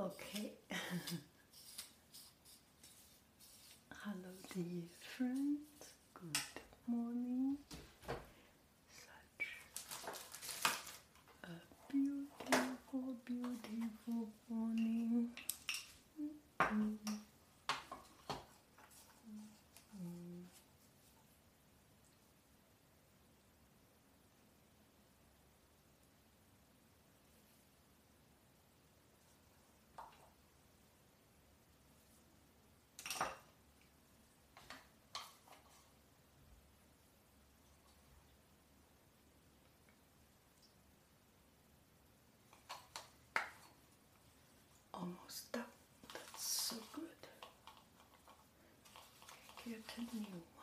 Okay. Hello, dear friends. Good morning. Such a beautiful, beautiful morning. Almost done. That's so good. Get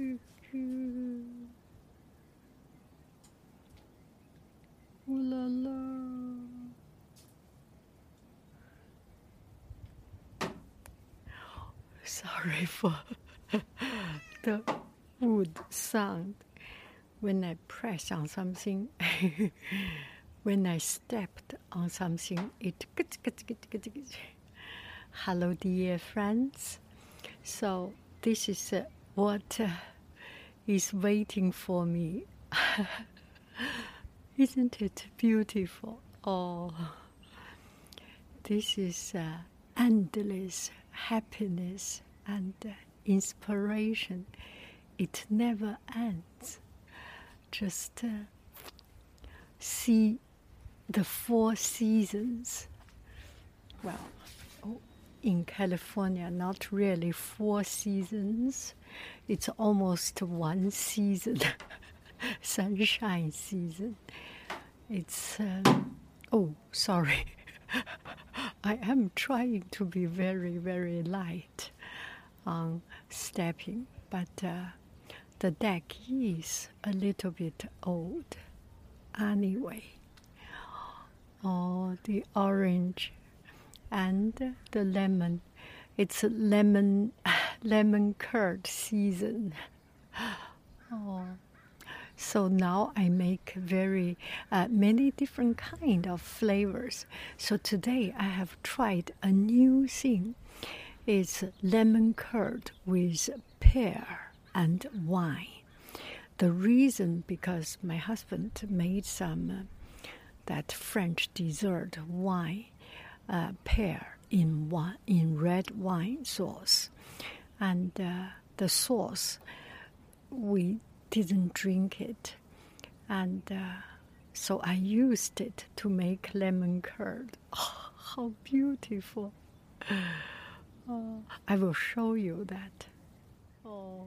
Ooh la la. Sorry for the wood sound when I press on something. when I stepped on something, it. Hello, dear friends. So, this is what uh, is waiting for me. Isn't it beautiful? Oh, this is uh, endless happiness and uh, inspiration. It never ends. Just uh, see the four seasons. Well, in California, not really four seasons. It's almost one season, sunshine season. It's, uh, oh, sorry. I am trying to be very, very light on stepping, but uh, the deck is a little bit old anyway. Oh, the orange and the lemon. It's lemon lemon curd season. Oh, so now I make very uh, many different kind of flavors. So today I have tried a new thing. It's lemon curd with pear and wine. The reason because my husband made some uh, that French dessert wine uh, pear in wine, in red wine sauce, and uh, the sauce we didn't drink it, and uh, so I used it to make lemon curd. Oh, how beautiful! Oh, I will show you that. Oh,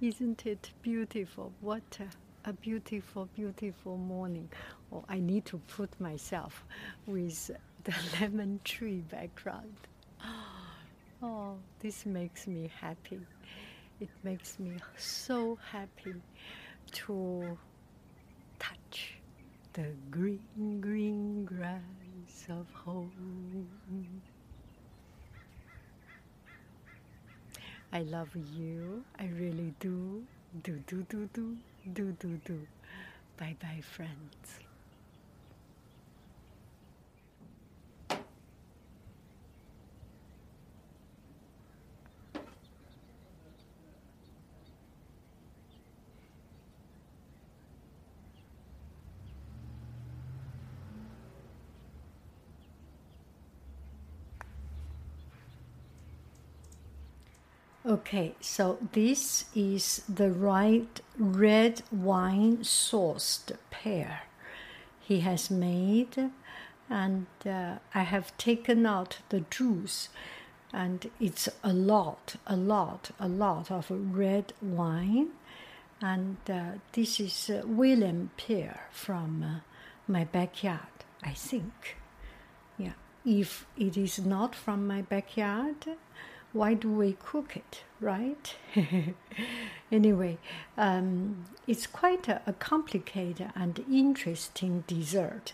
isn't it beautiful? What a, a beautiful, beautiful morning. Oh, I need to put myself with the lemon tree background. Oh, this makes me happy. It makes me so happy to touch the green, green grass of home. I love you. I really do. Do, do, do, do, do, do, do. Bye bye, friends. Okay, so this is the right red wine sourced pear he has made, and uh, I have taken out the juice, and it's a lot, a lot, a lot of red wine, and uh, this is uh, William pear from uh, my backyard, I think. Yeah, if it is not from my backyard, why do we cook it, right? anyway, um, it's quite a, a, complicated and interesting dessert.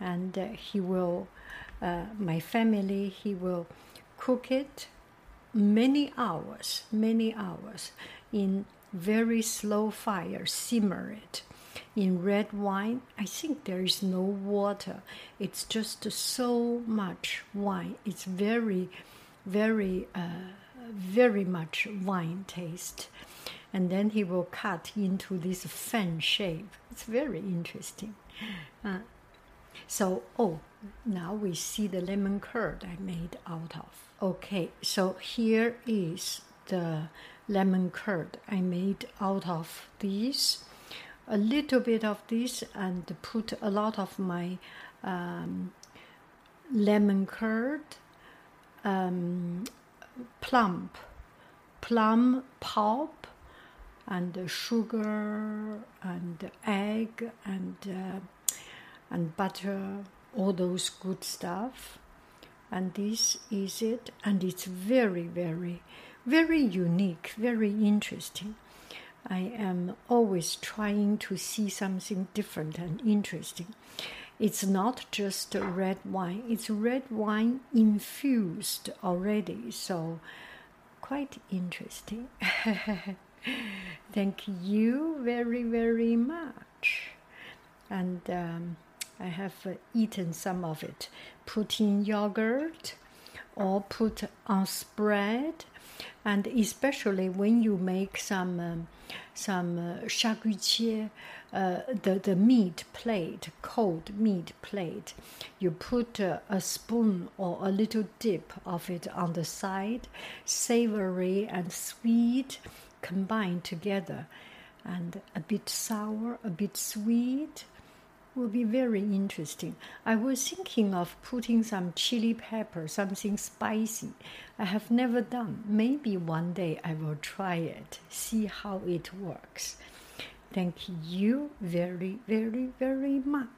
And uh, he will, uh, my family, he will cook it many hours, many hours in very slow fire, simmer it. In red wine, I think there is no water. It's just so much wine. It's very very, uh, very much wine taste. And then he will cut into this fan shape. It's very interesting. Uh, so, oh, now we see the lemon curd I made out of. Okay, so here is the lemon curd I made out of this. A little bit of this and put a lot of my um, lemon curd um, plum, plum pulp, and sugar and egg and uh, and butter, all those good stuff. And this is it, and it's very, very, very unique, very interesting. I am always trying to see something different and interesting. It's not just red wine, it's red wine infused already. So, quite interesting. Thank you very, very much. And um, I have uh, eaten some of it. Put in yogurt or put on spread. And especially when you make some um, some uh, uh, the, the meat plate, cold meat plate, you put uh, a spoon or a little dip of it on the side, savory and sweet combined together, and a bit sour, a bit sweet will be very interesting. I was thinking of putting some chili pepper, something spicy. I have never done. Maybe one day I will try it, see how it works. Thank you very, very, very much.